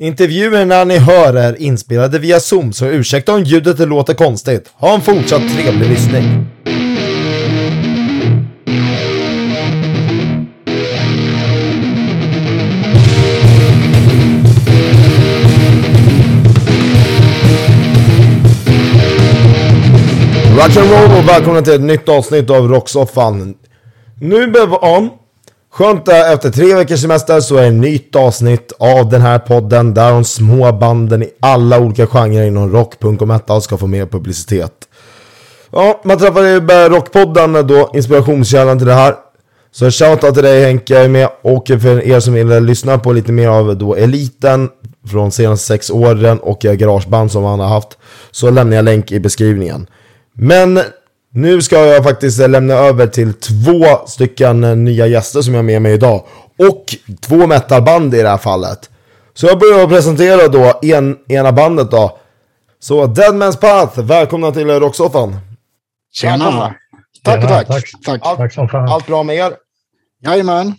Intervjuerna ni hör är inspelade via Zoom, så ursäkta om ljudet låter konstigt. Ha en fortsatt trevlig lyssning. Rock'n'roll och välkomna till ett nytt avsnitt av Rocksoffan. Nu behöver om. Skönt att efter tre veckors semester så är det ett nytt avsnitt av den här podden där de små banden i alla olika genrer inom rock, punk och metal ska få mer publicitet. Ja, man träffar ju Rockpodden då, inspirationskällan till det här. Så shoutout till dig Henke, jag är med och för er som vill lyssna på lite mer av då Eliten från senaste sex åren och Garageband som han har haft så lämnar jag länk i beskrivningen. Men nu ska jag faktiskt lämna över till två stycken nya gäster som jag har med mig idag. Och två metalband i det här fallet. Så jag börjar presentera då en, ena bandet då. Så Deadman's Path, välkomna till Rocksoffan. Tjena! Tack, Tjena, tack. tack. tack. Allt, Tack som fan. allt bra med er? Jajamän.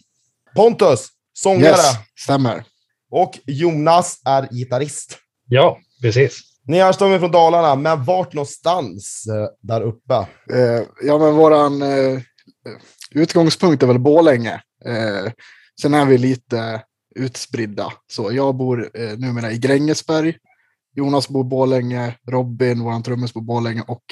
Pontus, sångare. Yes, stämmer. Och Jonas är gitarrist. Ja, precis. Ni är från Dalarna, men vart någonstans eh, där uppe? Eh, ja, men våran eh, utgångspunkt är väl Bålänge. Eh, sen är vi lite utspridda. Så jag bor eh, numera i Grängesberg. Jonas bor i Borlänge, Robin, våran trummis bor i Borlänge och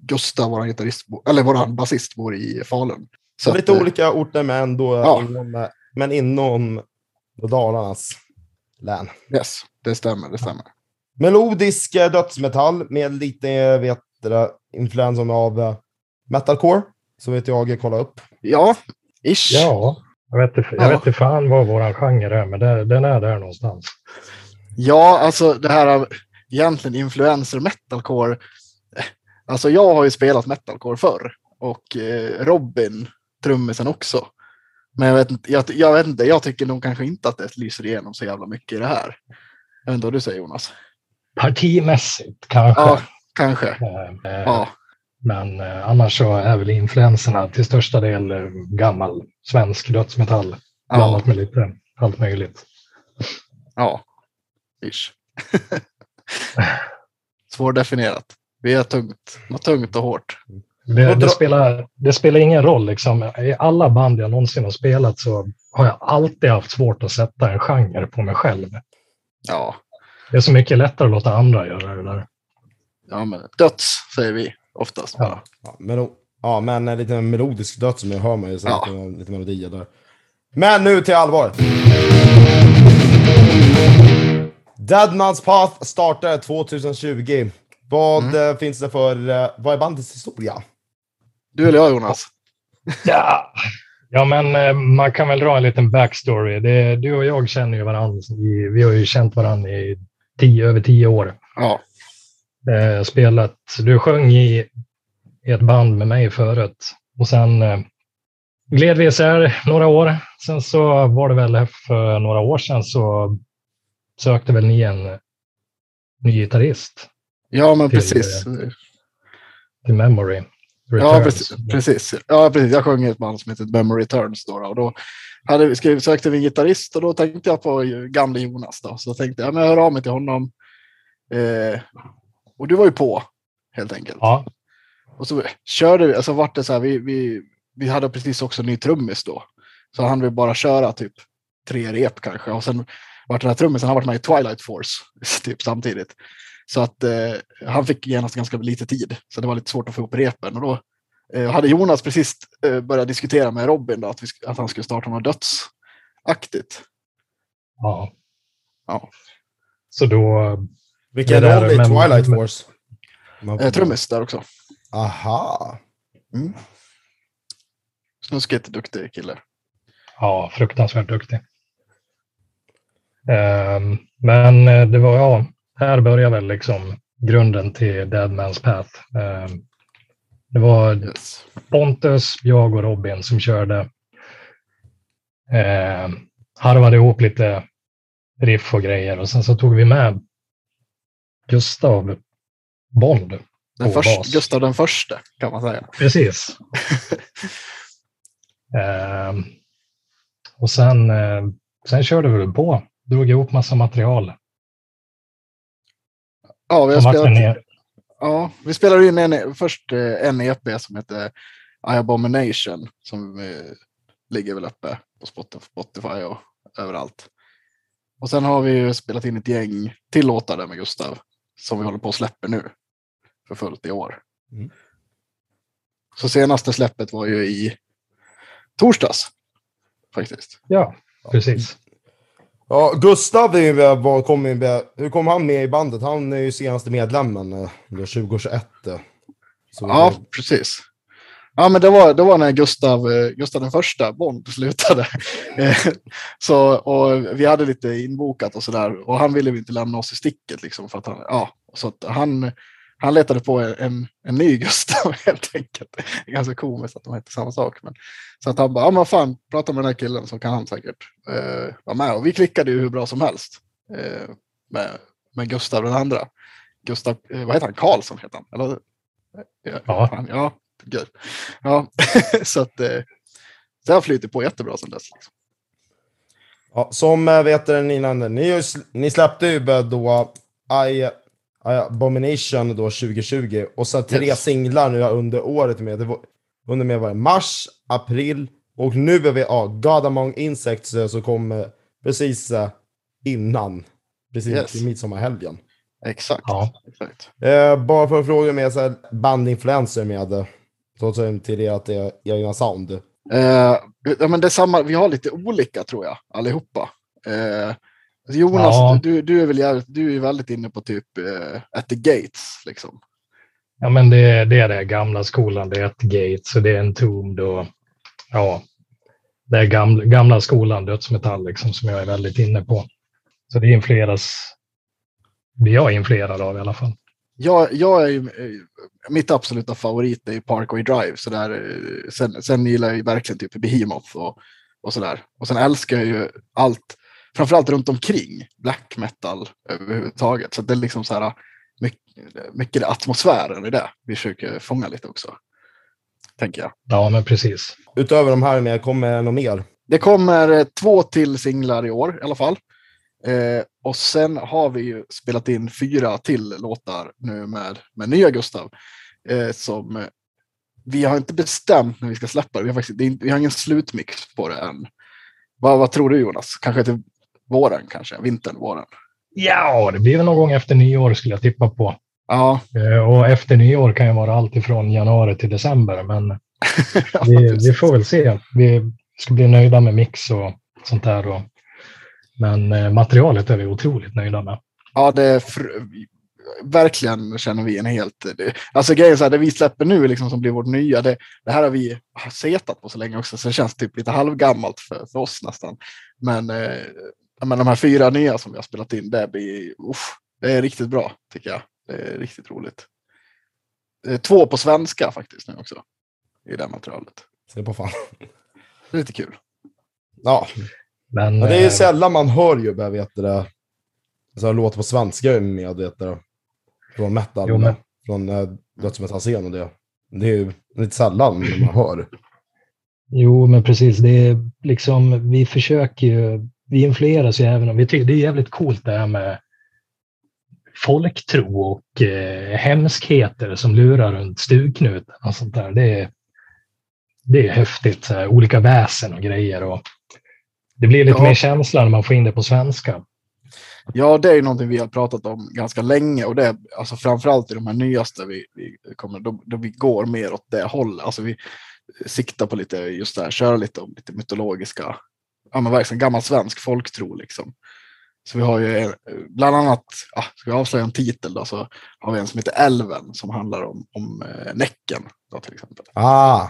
Gustav, våran gitarrist, eller våran basist bor i Falun. Så att, lite eh, olika orter, men, ändå Ja. inom, eh, men inom Dalarnas län. Yes, det stämmer, det stämmer. Melodisk eh, dödsmetall med lite eh, vet du, det, influens av eh, metalcore. Så vet jag kolla upp. Ja, ish. Ja, jag vet inte, jag Ja. vet inte fan vad våran genre är, men det, den är där någonstans. Ja, alltså det här av egentligen influencer metalcore. Alltså jag har ju spelat metalcore förr och Robin, trummisen också. Men jag vet, inte, jag, jag vet inte, jag tycker nog kanske inte att det lyser igenom så jävla mycket i det här. Jag vet inte vad du säger Jonas? Partimässigt kanske. Ja, kanske. Eh, eh, Ja, Men eh, annars så är väl influenserna till största del gammal svensk dödsmetall. ja, Blandat med lite allt möjligt. ja. Ish. Svårdefinierat. Vi är tungt, något tungt och hårt. Det, det, spelar, det spelar ingen roll. Liksom. I alla band jag någonsin har spelat så har jag alltid haft svårt att sätta en genre på mig själv. Ja, Det är så mycket lättare att låta andra göra det där. ja men döds säger vi oftast. Ja. Ja, melo- ja men lite melodisk döds som jag hör ju. Så Ja. lite, lite melodier där. Men nu till allvar. Deadman's Path startade 2020. Vad Mm. eh, finns det för, eh, vad är bandets historia? Du eller jag Jonas? Ja, ja men eh, man kan väl dra en liten backstory. Det, du och jag känner ju varandra. Vi har ju känt varandra i tio, över tio år. Ja, Eh, spelat, du sjöng i, i ett band med mig förut. Och sen eh, gled vi isär några år. Sen så var det väl för några år sedan så sökte väl ni en ny gitarrist ja men Till, precis. till Memory. Ja, Returns. precis, precis. Ja, precis. Jag sjöng i ett band som heter Memory Returns. Då, och då hade vi, skrev, sökte vi en gitarrist och då tänkte jag på gamle Jonas. Då. Så tänkte jag, men jag hör av mig till honom. Eh, och du var ju på, helt enkelt. Ja, Och så körde vi, alltså vart det så här, vi, vi, vi hade precis också en ny trummis då. Så han vi bara köra typ tre rep kanske. Och sen vart den här trummisen, han varit med i Twilight Force typ samtidigt. Så att eh, han fick genast ganska lite tid. Så det var lite svårt att få ihop repen. Och då eh, hade Jonas precis eh, börjat diskutera med Robin då, att, vi, att han skulle starta något dödsaktigt. ja. Ja. Så då Vilken roll i Twilight men-? Man- Eh, trummis där också. Aha. Snuskigt duktig kille. Ja, fruktansvärt duktig. Ehm, men eh, det var, ja, här börjar väl liksom grunden till Dead Man's Path. Ehm, det var Yes. Pontus, jag och Robin som körde. Eh, harvade ihop lite riff och grejer och sen så tog vi med Gustav Bond Den först, bas. Gustav den första kan man säga. Precis. Ehm, och sen, eh, sen körde vi på drog ihop massa material. Ja, vi har vart en spelat, e- ja, vi spelade in en, först eh, en EP som heter I Abomination som eh, ligger väl uppe på Spotify, och överallt. Och sen har vi ju spelat in ett gäng till låtar där med Gustav som vi håller på att släppa nu för fullt i år. Mm. Så senaste släppet var ju i torsdags faktiskt. Ja, precis. Ja, Gustav är kom, ju- hur kom han med i bandet? Han är ju senaste medlemmen, eh, 2021. Eh. Så Ja, precis. Ja, men det var, det var när Gustav, eh, Gustav den första, Bond, slutade. Så, och vi hade lite inbokat och sådär. Och han ville inte lämna oss i sticket. Liksom, för att han, ja, så att han, han letade på en, en ny Gustav helt enkelt. Det är ganska komiskt att de heter samma sak. Men, så att han bara, ja men fan, prata med den här killen så kan han säkert eh, vara med. Och vi klickade ju hur bra som helst eh, med, med Gustav den andra. Gustav, eh, vad heter han, Karlsson heter han? Eller, ja, Ja. fan, ja, gud. Ja, så att eh, det har flutit på jättebra sedan dess. Liksom. Ja, som äh, vet ni innan, ni, ni släppte ju då I Abomination då 2020 och sen tre Yes. singlar nu under året med. Det var, under med var det mars, april och nu är vi, ja, God Among Insects eh, som kom eh, precis eh, innan, precis Yes. i midsommarhelgen. Exakt. Ja. exakt. Eh, bara för att fråga med så här, bandinfluencer med, så till ert egna sound. Eh, ja, men det är samma, vi har lite olika tror jag, allihopa. Eh, Jonas, Ja. du, du är väl jävligt, du är väldigt inne på typ eh, at the gates. Liksom. Ja, men det, det är det gamla skolan. Det är ett Gates och det är en Tomb och ja, det är gamla, gamla skolan dödsmetall liksom, som jag är väldigt inne på. Så det influeras, det jag är influerad av i alla fall. Jag, jag är ju, eh, mitt absoluta favorit är Parkway Drive. Så där, eh, sen, sen gillar jag ju verkligen typ Behemoth och, och sådär. Och sen älskar jag ju allt, framförallt runt omkring black metal överhuvudtaget. Så det är liksom så här mycket, mycket det atmosfären i det vi försöker fånga lite också. Tänker jag. Ja, men precis. Utöver de här med, kommer det något mer? Det kommer eh, två till singlar i år i alla fall. Eh, och sen har vi ju spelat in fyra till låtar nu med, med nya Gustav. Eh, som eh, vi har inte bestämt när vi ska släppa det. Vi har, faktiskt, det är, vi har ingen slutmix på det än. Vad, vad tror du Jonas? Kanske till våren kanske? Vintern, våren? Ja, det blir väl någon gång efter nyår skulle jag tippa på. Ja, Eh, Och efter nyår kan ju vara allt ifrån januari till december, men vi, vi får väl se. Vi ska bli nöjda med mix och sånt där. Och, men eh, materialet är vi otroligt nöjda med. Ja, det är verkligen känner vi en helt... Det, alltså grejen så här, det vi släpper nu liksom som blir vårt nya, det, det här har vi setat på så länge också, så det känns typ lite halvgammalt för, för oss nästan. Men, eh, men de här fyra nya som vi har spelat in, det blir... Uff, det är riktigt bra, tycker jag. Det är riktigt roligt. Det är två på svenska faktiskt nu också, i det här materialet. Se på fan. Det är lite kul. Ja, Men, men det är ju eh, sällan man hör ju, vad vet det, så här, låtar på svenska med, vet det, från metal, Jo, men- från äh, dödsmetallscen och det. Det är ju lite sällan man hör. Jo, men precis. Det är liksom, vi försöker ju, vi influeras ju även om vi tycker det är jävligt coolt det här med folktro och eh, hemskheter som lurar runt stugknuten och sånt där. Det är, det är häftigt. Så här, olika väsen och grejer. Och det blir lite Ja. mer känsla när man får in det på svenska. Ja, det är ju någonting vi har pratat om ganska länge och det är alltså framförallt i de här nyaste vi, vi kommer, då, då vi går mer åt det hållet. Alltså vi siktar på lite just det här, köra lite om lite mytologiska, ja men verkligen gammal svensk folktro liksom. Så vi har ju bland annat, ja, ska vi avslöja en titel då, så har vi en som heter Älven som handlar om, om eh, Näcken då till exempel. Ah,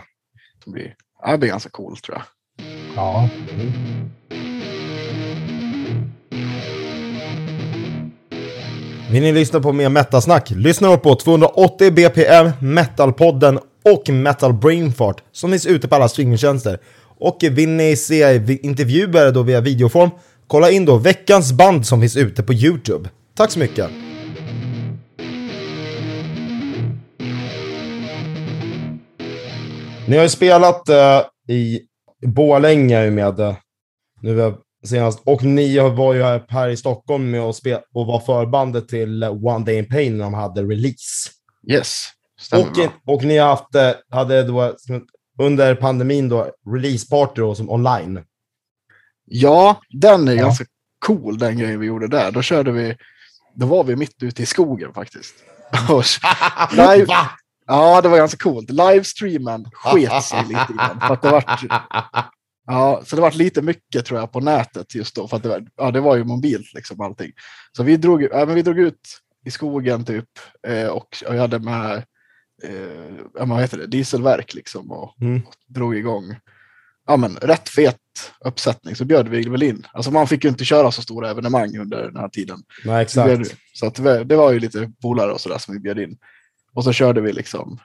Som blir, ja, det blir ganska coolt tror jag. Ja, Vill ni lyssna på mer metasnack? Lyssna upp på 280 BPM, Metalpodden och Metal Brainfart som finns ute på alla streamingtjänster. Och vill ni se intervjuer då via videoform? Kolla in då veckans band som finns ute på Youtube. Tack så mycket! Ni har ju spelat eh, i Borlänge med, eh, nu senast. Och ni var ju här i Stockholm med och, spel och var förbandet till One Day in Pain när de hade release. Yes, och, och ni har haft, eh, hade då under pandemin då releaseparty då som online. Ja, den är ja. ganska cool den grejen vi gjorde där. Då körde vi, då var vi mitt ute i skogen faktiskt. live, ja, det var ganska coolt. Livestreamen sket sig lite grann. För att det var, ja, så det var lite mycket tror jag på nätet just då. För att det, var, ja, det var ju mobilt liksom allting. Så vi drog, ja, men vi drog ut i skogen typ eh, och jag hade med eh, vad heter det, dieselverk liksom och, mm. och drog igång. Ja, men rätt fet uppsättning så bjöd vi väl in. Alltså man fick ju inte köra så stora evenemang under den här tiden. Nej, exakt. Så, så att det var ju lite polare och sådär som vi bjöd in. Och så körde vi liksom,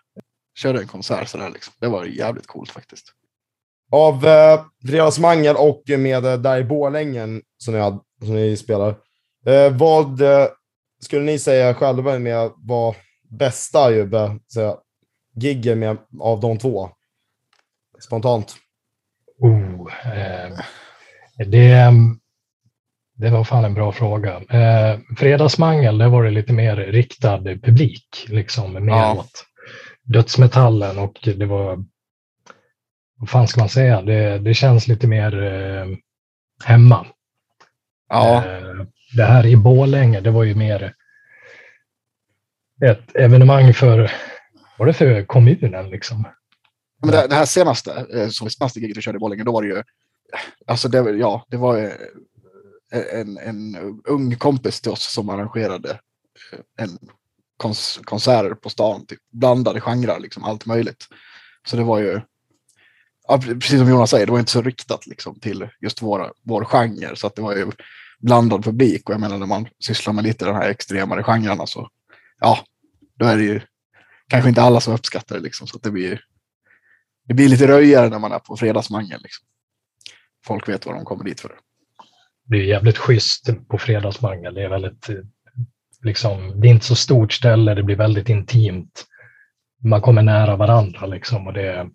körde en konsert sådär liksom. Det var jävligt coolt faktiskt. Av eh, Fredagsmangel och med eh, där i Borlängen som ni, som ni spelar. Eh, vad eh, skulle ni säga själva med vad bästa Jubbe, giggen med av de två? Spontant. Oh, eh, det, det var fan en bra fråga. Eh, fredagsmangel, det var det lite mer riktad publik, liksom mer ja. åt dödsmetallen och det var, vad fan ska man säga, det, det känns lite mer eh, hemma. Ja. Eh, det här i Bålänge, det var ju mer ett evenemang för, var det för kommunen liksom? Men det, det här senaste, eh, som vi senaste giget vi körde i Borlänge, då var det ju, alltså det, ja, det var eh, en, en ung kompis till oss som arrangerade eh, en kons konserter på stan, typ, blandade genrer, liksom allt möjligt. Så det var ju, ja, precis som Jonas säger, det var inte så riktat liksom, till just våra, vår genre, så att det var ju blandad publik och jag menar när man sysslar med lite de här extremare genrerna så, ja, då är det ju kanske inte alla som uppskattar det liksom, så att det blir det blir lite röjare när man är på fredagsmangel. Liksom. Folk vet vad de kommer dit för. Det är jävligt schysst på fredagsmangel. Det är väldigt, liksom, det är inte så stort ställe, det blir väldigt intimt. Man kommer nära varandra liksom och det,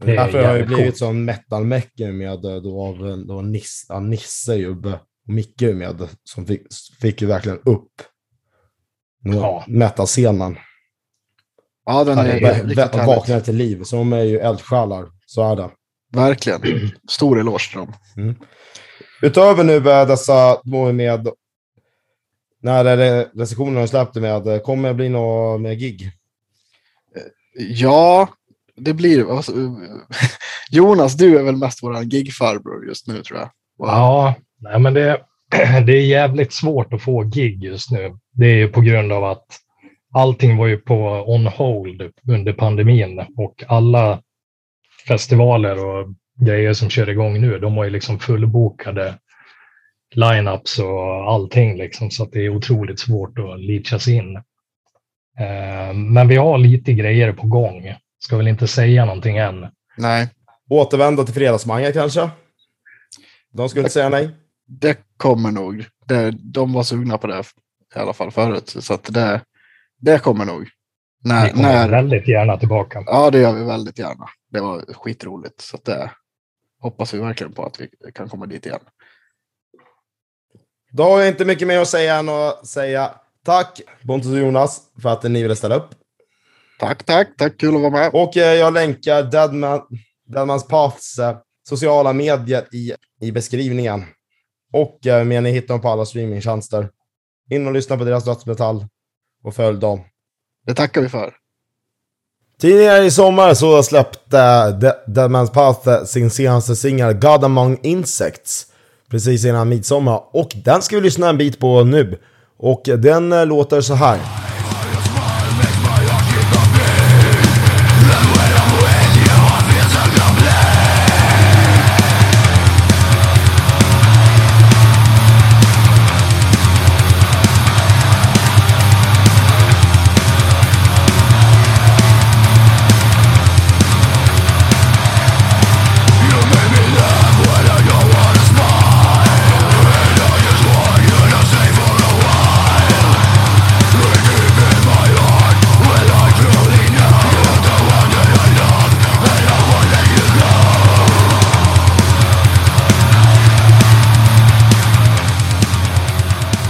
det är Därför har det blivit som metal-mecken med då av då Nisse, Nisse Jubbe och Micke med som fick, fick ju verkligen upp ja. metal-scenen. Ja, den är ja, riktigt Vaknar till liv. Så de är ju eldsjälar. Så är det. Verkligen. Stor eloge till dem. Mm. Utöver nu dessa med när recensionerna har släppt med, kommer det bli något med gig? Ja, det blir alltså, Jonas, du är väl mest vår gigfarbror just nu tror jag. Wow. Ja, nej, men det, det är jävligt svårt att få gig just nu. Det är ju på grund av att allting var ju på on hold under pandemin och alla festivaler och grejer som kör igång nu, de har ju liksom fullbokade lineups och allting liksom, så att det är otroligt svårt att leachas in. Eh, men vi har lite grejer på gång. Ska väl inte säga någonting än. Nej. Återvända till Fredagsmanga kanske? De skulle inte säga nej? Det kommer nog. Det, de var sugna på det i alla fall förut. Så att det, det kommer nog. När, vi kommer när... väldigt gärna tillbaka. Ja, det gör vi väldigt gärna. Det var skitroligt. Så det hoppas vi verkligen på att vi kan komma dit igen. Då har jag inte mycket mer att säga än att säga tack Pontus och Jonas för att ni ville ställa upp. Tack, tack, tack. Kul att vara med. Och eh, jag länkar Deadman, Deadmans Paths eh, sociala medier i, i beskrivningen. Och eh, men ni hittar dem på alla streamingtjänster. In och lyssna på deras dödsmetall och följ dem. Det tackar vi för. Tidigare i sommar så släppte Dead Man's Path sin senaste singel God Among Insects precis innan midsommar och den ska vi lyssna en bit på nu. Och den låter så här.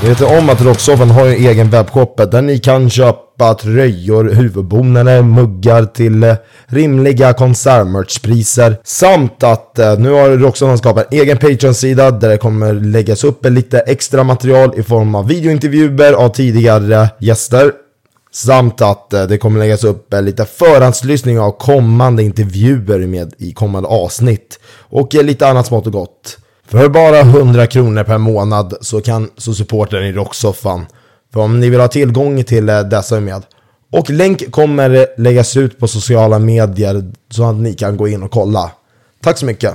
Vet du om att Rocksoffan har en egen webbshop där ni kan köpa tröjor, huvudbonader, muggar till eh, rimliga konsertmerchpriser. Samt att eh, nu har Rocksoffan skapat en egen Patreon-sida där det kommer läggas upp lite extra material i form av videointervjuer av tidigare gäster. Samt att eh, det kommer läggas upp lite förhandslyssning av kommande intervjuer med i kommande avsnitt. Och lite annat smått och gott. För bara 100 kronor per månad så, kan, så supportar ni Rocksoffan. För om ni vill ha tillgång till eh, dessa är med. Och länk kommer eh, läggas ut på sociala medier så att ni kan gå in och kolla. Tack så mycket.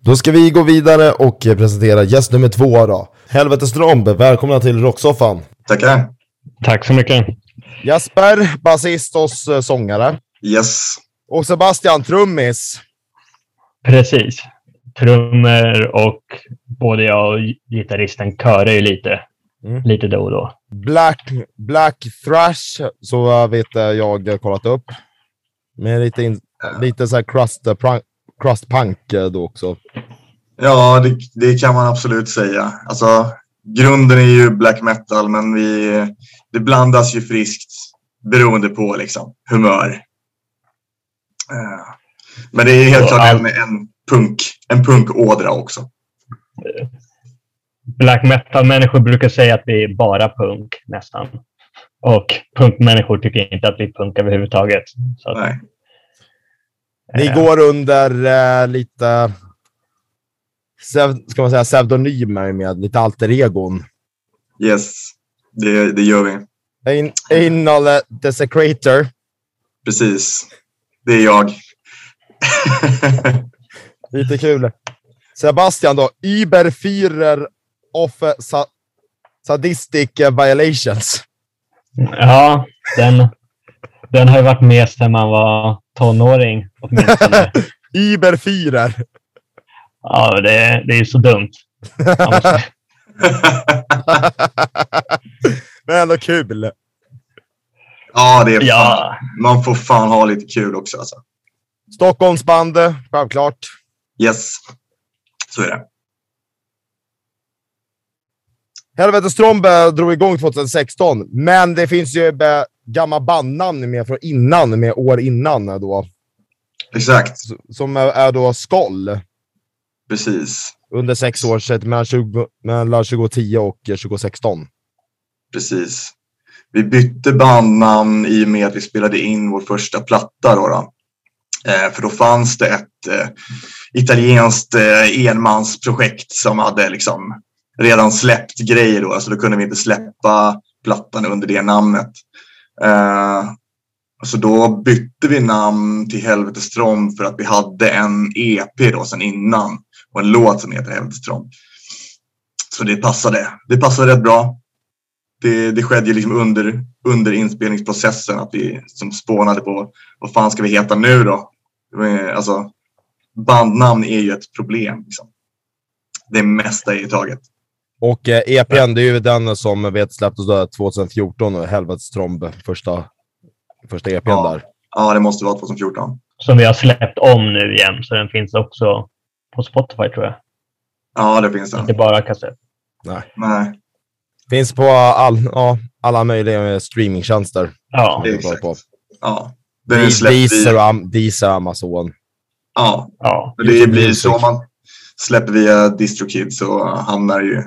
Då ska vi gå vidare och eh, presentera gäst nummer två då. Helvete Stromb, välkomna till Rocksoffan. Tackar. Tack så mycket. Jasper, basist och sångare. Yes. Och Sebastian, trummis. Precis. Trummor och både jag och gitarristen körar ju lite, Mm. lite då och då. Black, Black Thrash, så vet jag jag kollat upp. Med lite, in, lite så här crust, crust punk då också. Ja, det, det kan man absolut säga. Alltså, grunden är ju black metal, men vi, det blandas ju friskt beroende på liksom, humör. Eh, Men det är helt Och klart allt- en, en, punk, en punkådra också. Black metal-människor brukar säga att vi är bara punk nästan. Och punkmänniskor tycker inte att vi är punk överhuvudtaget. Så att, Nej. Ni eh, går under eh, lite, ska man säga, pseudonymer med lite alter egon. Yes, det, det gör vi. Ein- Anal Desecrator. Precis. Det är jag. Lite kul. Sebastian då, Überführer of eh, sa Sadistic eh, Violations. Ja, den, den har ju varit med sedan man var tonåring åtminstone. Überführer. Ja, det, det är ju så dumt. Men ändå kul. ja, det är fan. Ja, Man får fan ha lite kul också. Alltså. Stockholmsband, självklart. Yes, så är det. Helvete Strombe drog igång 2016, men det finns ju gamla bandnamn med från innan, med år innan då. Exakt, Som är, då Skoll. precis. Under sex år sedan, mellan, 20, mellan 2010 och eh, 2016. Precis. Vi bytte bandnamn i och med att vi spelade in vår första platta. Då, då. Eh, för då fanns det ett eh, italienskt eh, enmansprojekt som hade liksom redan släppt grejer. Då, Alltså då kunde vi inte släppa plattan under det namnet. Eh, så då bytte vi namn till Helvetestrom för att vi hade en EP då sen innan och en låt som heter Helvetestrom. Så det passade. Det passade rätt bra det, det skedde liksom under, under inspelningsprocessen att vi som spånade på vad fan ska vi heta nu då? Eh, alltså, bandnamn är ju ett problem. Liksom. Det mesta är ju taget. Och eh, EPn, det är ju den som vet släpptes då 2014 och Helvetes Tromb, första, första EPn Ja. där. Ja, det måste vara 2014. som vi har släppt om nu igen, så den finns också på Spotify tror jag. Ja, det finns Inte det. bara kassett. Nej, Finns på all, ja, alla möjliga streamingtjänster. Ja, det är exakt. bra på. Ja, den är släppt Deezer, Am- Deezer, Amazon. Ja, ja. det blir så. Om man släpper via DistroKid så hamnar ju...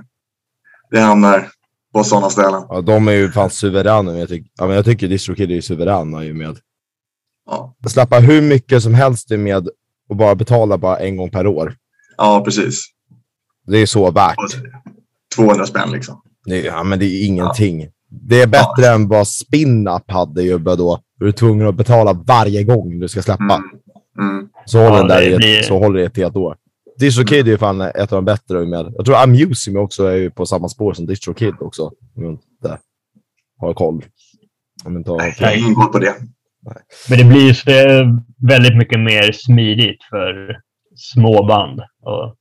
Det hamnar på sådana ställen. Ja, de är ju fan suveräna. men Jag, tyck, ja, men jag tycker DistroKid är ju suveräna ju med Ja, släppa hur mycket som helst med och bara betala bara en gång per år. ja precis. Det är så värt. Och 200 spänn liksom. Det ja, men det är ingenting. Det är bättre än vad Spin-Up hade ju då. Du är tvungen att betala varje gång du ska släppa. Mm. Mm. Så håller Ja, den där det i ett, blir- så håller det i ett helt år. DistroKid är ju fan ett av de bättre med. Jag tror Amusing också är ju på samma spår som DistroKid också. Om jag inte har koll. Om jag inte har Jag har ingen koll på det. Men det blir är väldigt mycket mer smidigt för småband att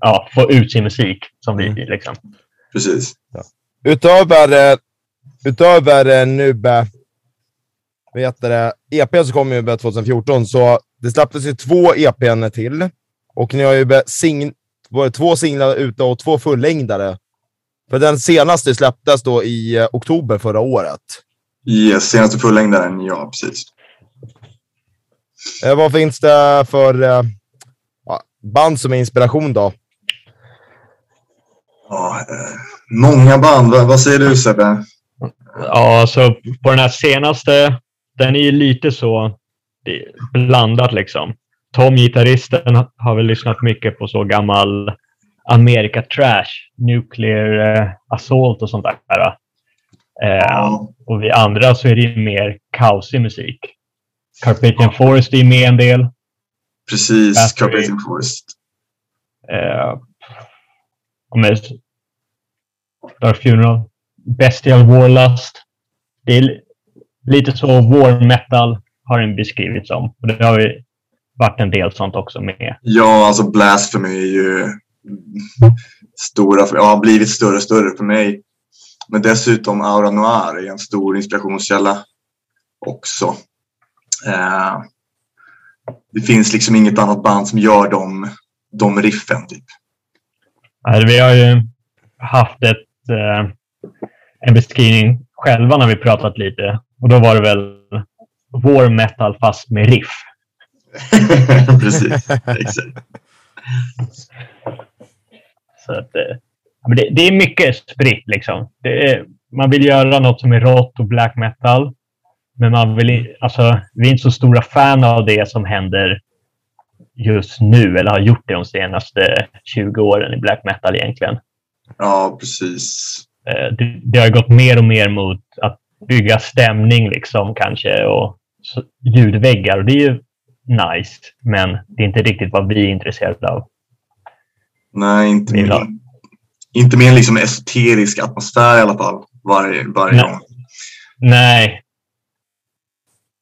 ja, få ut sin musik som vi Mm. liksom. Precis. Utöver, eh, utöver eh, heter det, EP så kom ju eh, 2014, så det släpptes ju två EPn till. Och ni har ju det två singlar ute och två fullängdare För den senaste släpptes då i eh, oktober förra året. Yes, senaste fullängdaren, ja precis. Eh, vad finns det för eh, band som är inspiration då? Ja, eh, många band. Vad, vad säger du Sebbe? Ja, så på den här senaste, den är ju lite så blandat liksom. Tom, gitarristen, har väl lyssnat mycket på så gammal America Trash, Nuclear eh, Assault och sånt där. Eh. Och vi andra så är det ju mer kaosig musik. Carpathian Forest är med en del. Precis. Carpathian Forest. Eh, Dark Funeral. Bestial Warlust. Det är lite så war metal har den beskrivits som. Och det har ju varit en del sånt också med. Ja, alltså Blasphemy är ju stora, för, ja, har blivit större och större för mig. Men dessutom Aura Noir är en stor inspirationskälla också. Eh, det finns liksom inget annat band som gör de, de riffen. Typ. Alltså, vi har ju haft ett, eh, en beskrivning själva när vi pratat lite. Och då var det väl war metal fast med riff. Precis, exakt. Så att, eh, det, det är mycket spritt liksom. Är, man vill göra något som är rått och black metal. Men man vill, alltså, vi är inte så stora fan av det som händer just nu eller har gjort det de senaste 20 åren i black metal egentligen. Ja, precis. Eh, det, det har gått mer och mer mot att bygga stämning liksom kanske och ljudväggar och det är ju nice. Men det är inte riktigt vad vi är intresserade av. Nej, inte med, ha. inte med en liksom esoterisk atmosfär i alla fall. Varje, varje Nej. gång. Nej.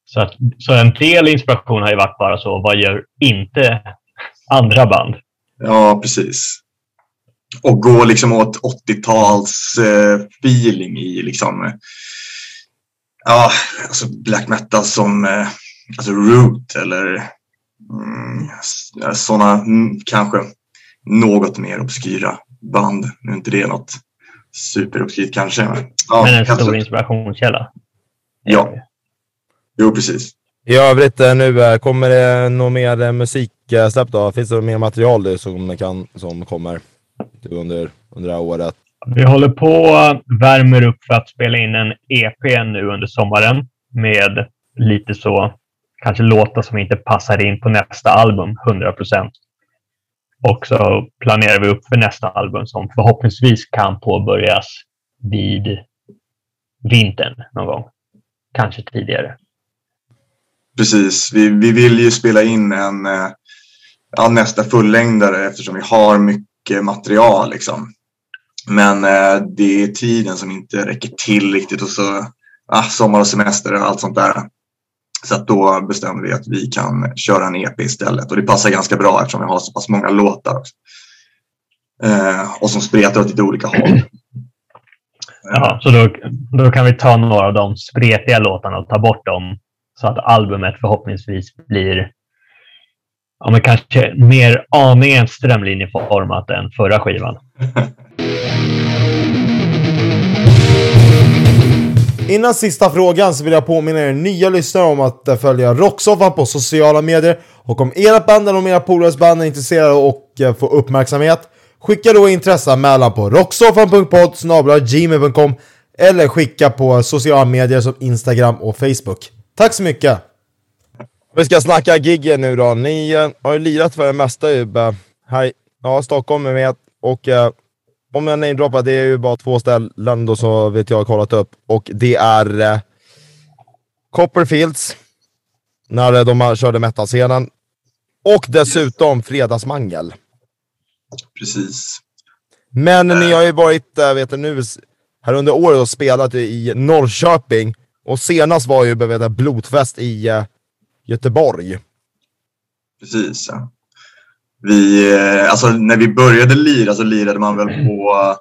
Så, att, så en del inspiration har ju varit bara så, vad gör inte andra band? Ja, precis. Och gå liksom åt 80-tals eh, feeling i liksom eh, ja, alltså black metal som eh, alltså Root eller mm, sådana mm, kanske något mer obskyra band. Nu är inte det något superobskyrt kanske. Men, ja, Men en stor inspirationskälla. Ja. Jo, precis. I övrigt eh, nu, eh, kommer det något mer musiksläpp då? Finns det mer material som, kan, som kommer under, under det här året? Vi håller på och värmer upp för att spela in en EP nu under sommaren med lite så, kanske låtar som inte passar in på nästa album 100 procent. Och så planerar vi upp för nästa album som förhoppningsvis kan påbörjas vid vintern någon gång. Kanske tidigare. Precis. Vi, vi vill ju spela in en eh, ja, nästa fullängdare eftersom vi har mycket material. Liksom. Men eh, det är tiden som inte räcker till riktigt och så ah, sommar och semester och allt sånt där. Så att då bestämde vi att vi kan köra en EP istället och det passar ganska bra eftersom vi har så pass många låtar också. Eh, och som spretar åt lite olika håll. Ja, så då, då kan vi ta några av de spretiga låtarna och ta bort dem så att albumet förhoppningsvis blir ja, men kanske mer aningen strömlinjeformat än förra skivan. Innan sista frågan så vill jag påminna er nya lyssnare om att eh, följa Rocksoffan på sociala medier och om era band eller om era polares band är intresserade och eh, får uppmärksamhet skicka då intresseanmälan på rocksoffan.podd eller skicka på sociala medier som Instagram och Facebook. Tack så mycket! Vi ska snacka giggen nu då. Ni eh, har ju lirat för det mesta ju. Här, ja, Stockholm är med och om jag namedroppar, det är ju bara två ställen då så vet jag har kollat upp. Och det är eh, Copperfields, när eh, de körde metalscenen. Och dessutom Fredagsmangel. Precis. Men ni har ju varit, äh, vet du, nu här under året och spelat i Norrköping. Och senast var ju vet Blodfest i eh, Göteborg. Precis. Ja. Vi, eh, alltså, när vi började lira så lirade man väl på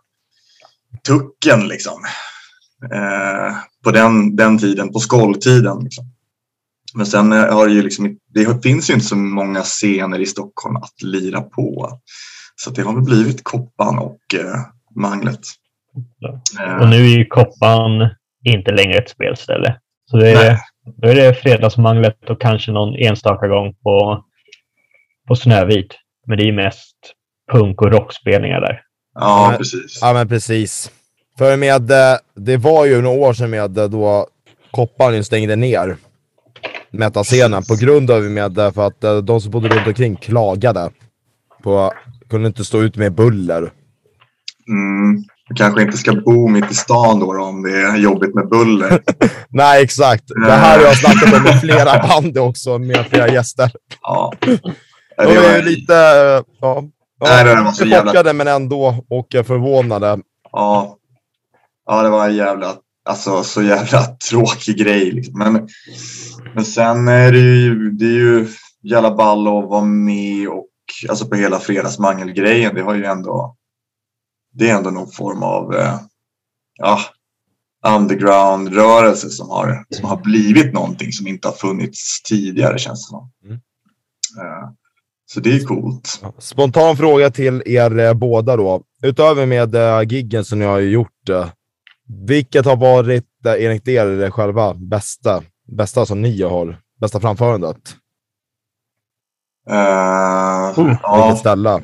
tucken liksom. Eh, på den, den tiden, på skålltiden. Liksom. Men sen eh, har det ju liksom, det finns ju inte så många scener i Stockholm att lira på. Så det har väl blivit Koppan och eh, Manglet. Eh, Och nu är ju Koppan inte längre ett spelställe. Så det är, då är det fredagsmanglet och kanske någon enstaka gång på, på Snövit. Men det är ju mest punk och rockspelningar där. ja, Ja, precis. Ja, men precis. För med, eh, det var ju några år sedan med eh, då Kopparn stängde ner metascenen på grund av med eh, för att de som bodde runt omkring klagade på kunde inte stå ut med buller. Mm. Du kanske inte ska bo mitt i stan då, då om det är jobbigt med buller. Nej, exakt. Det här har jag snackat om med flera band också, med flera gäster. Ja. De Det är var, ju lite, ja, Nej, det var så jävla- chockade men ändå och förvånade. ja. ja, det var en jävla, alltså, så jävla tråkig grej. Liksom. Men, men sen är det ju, det är ju jävla ball att vara med och alltså på hela fredagsmangel-grejen. Det har ju ändå, det är ändå någon form av eh, ja, underground-rörelse som har, som har blivit någonting som inte har funnits tidigare känns det som. Mm. Eh, Så det är coolt. Spontan fråga till er eh, båda då. Utöver med eh, giggen som ni har gjort, eh, vilket har varit enligt er själva bästa, bästa som ni har, bästa framförandet? Eh, Mm. ja. Vilket ställe?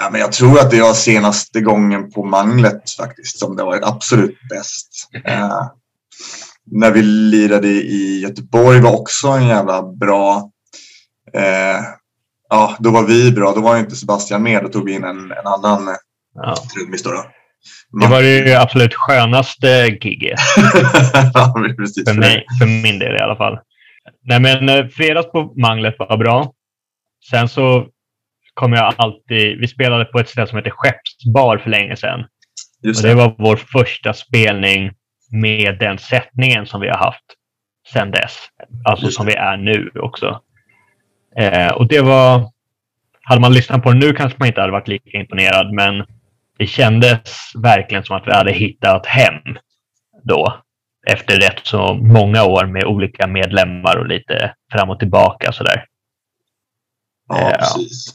Ja, men jag tror att det var senaste gången på Manglet faktiskt som det varit absolut bäst. Eh, när vi lirade i Göteborg var också en jävla bra... Eh, ja, då var vi bra. Då var inte Sebastian med. Då tog vi in en, en annan eh, Ja. trummis. Det var det absolut skönaste giget ja, för, mig, för min del i alla fall. Nej, men eh, fredags på Manglet var bra. Sen så kom jag alltid... Vi spelade på ett ställe som heter Skeppsbar för länge sedan. Just Och det det. var vår första spelning med den sättningen som vi har haft sedan dess. Alltså Just som vi är nu också. Eh, och det var... Hade man lyssnat på det nu kanske man inte hade varit lika imponerad, men det kändes verkligen som att vi hade hittat hem då. Efter rätt så många år med olika medlemmar och lite fram och tillbaka sådär. Ja, Ja. precis.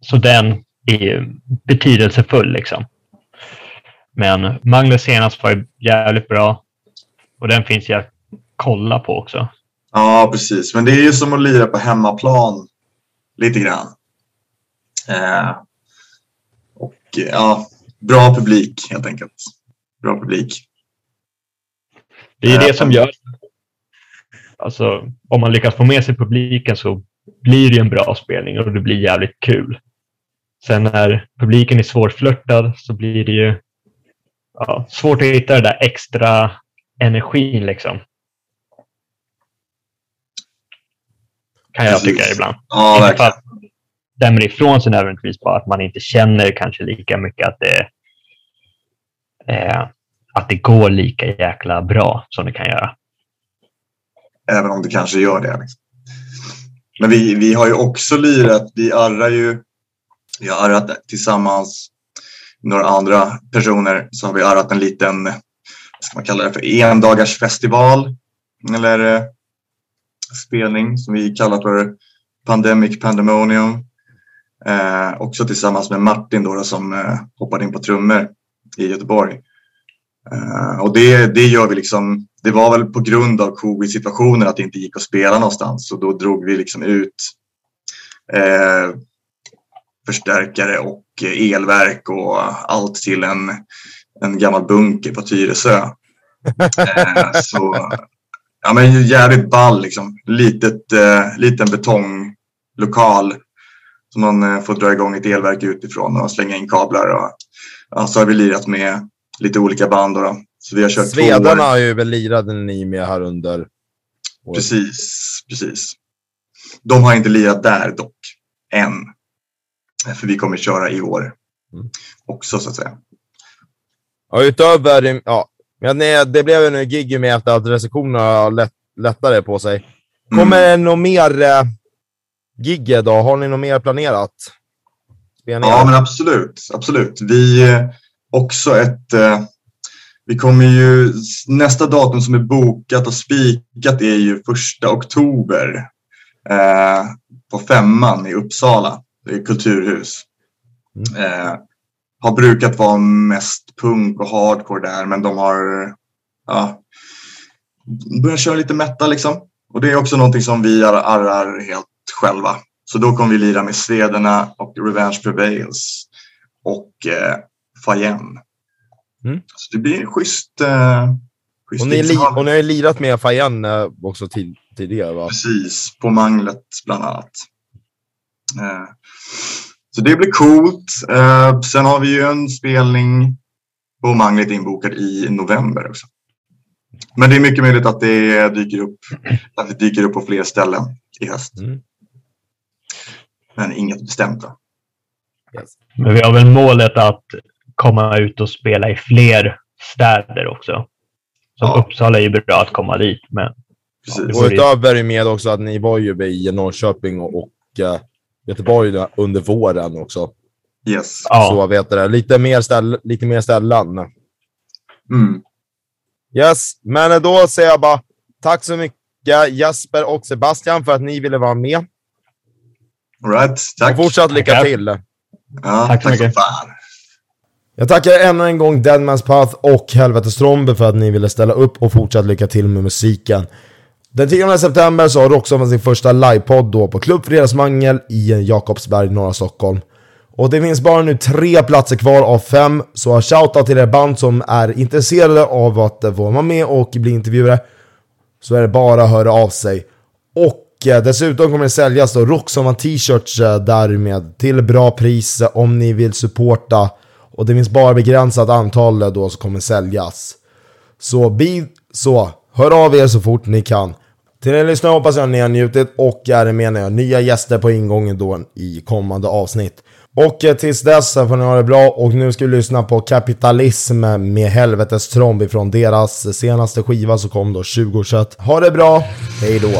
Så den är ju betydelsefull liksom. Men Magnus senast var jävligt bra. Och den finns ju att kolla på också. Ja, precis. Men det är ju som att lira på hemmaplan lite grann. Eh, och eh, ja, bra publik helt enkelt. Bra publik. Det är det som gör... Alltså, om man lyckas få med sig publiken så blir det en bra spelning och det blir jävligt kul. Sen när publiken är svårflörtad så blir det ju ja, svårt att hitta den där extra energin liksom. Kan jag Precis. tycka ibland. Ja, inte för verkligen. att stämmer ifrån sig nödvändigtvis, bara att man inte känner kanske lika mycket att det, eh, att det går lika jäkla bra som det kan göra. Även om det kanske gör det. Liksom. Men vi, vi har ju också lirat. Vi arrar ju. Vi har arrat tillsammans med några andra personer. Så har vi arrat en liten, vad ska man kalla det för, endagars festival. Eller eh, spelning som vi kallar för Pandemic Pandemonium. Eh, också tillsammans med Martin då, som eh, hoppade in på trummor i Göteborg. Eh, och det, det gör vi liksom, det var väl på grund av covid-situationen att det inte gick att spela någonstans och då drog vi liksom ut eh, förstärkare och eh, elverk och allt till en, en gammal bunker på Tyresö. Eh, så ja, men jävligt ball liksom. Litet, eh, liten betonglokal som man eh, får dra igång ett elverk utifrån och slänga in kablar. Och, ja, så har vi lirat med lite olika band. Då, då. Så vi har kört Svedarna har ju väl lirade ni med här under året. Precis, precis. De har inte lirat där dock, än. För vi kommer köra i år Mm. också så att säga. Ja, utöver, ja, men det, det blev ju en gig med efter att restriktionerna har lätt, lättare på sig. Mm. Kommer det något mer eh, gig då? Har ni något mer planerat? Spelningar? Ja, men absolut. absolut. Vi eh, också ett... Eh, vi kommer ju... Nästa datum som är bokat och spikat är ju första oktober eh, på Femman i Uppsala. Det är kulturhus. Eh, har brukat vara mest punk och hardcore där, men de har ja, börjat köra lite metal liksom. Och det är också någonting som vi arrar helt själva. Så då kommer vi lira med Svederna och Revenge Prevails och eh, Fayen. Mm. Så det blir en schysst... Eh, schysst Och ni, li- och ni har ju lirat med Fayen eh, också tid- tidigare va? Precis, på Manglet bland annat. Eh, Så det blir coolt. Eh, Sen har vi ju en spelning på Manglet inbokad i november också. Men det är mycket möjligt att det dyker upp, att det dyker upp på fler ställen i höst. Mm. Men inget bestämt. Då. Men vi har väl målet att komma ut och spela i fler städer också. Som Ja. Uppsala är ju bra att komma dit, men Precis. det Och utöver med också att ni var ju i Norrköping och, och eh, Göteborg under våren också. Yes. ja, Så vet det. Lite mer, ställ, lite mer ställen. Mm. Yes, men då säger jag bara tack så mycket Jesper och Sebastian för att ni ville vara med. All right. Tack. Och fortsatt lycka Tackar. till. Ja, Tack så tack mycket. fan. Jag tackar ännu en gång Deadman's Path och Helvetes Trombe för att ni ville ställa upp och fortsatt lycka till med musiken. Den 10 september så har Roxholm sin första livepodd då på Klubb Fredagsmangel i Jakobsberg, norra Stockholm. Och det finns bara nu tre platser kvar av fem, så shoutout till er band som är intresserade av att få vara med och bli intervjuade. Så är det bara att höra av sig. Och eh, dessutom kommer det säljas då Roxholm t-shirts eh, därmed till bra pris eh, om ni vill supporta. Och det finns bara begränsat antal då som kommer säljas. Så, bi, så hör av er så fort ni kan. Till er lyssnare hoppas jag att ni har njutit och är med när jag har nya gäster på ingången då i kommande avsnitt. Och eh, tills dess så får ni ha det bra och nu ska vi lyssna på Kapitalism med Helvetes Tromb ifrån deras senaste skiva som kom då 2021. Ha det bra, hej då!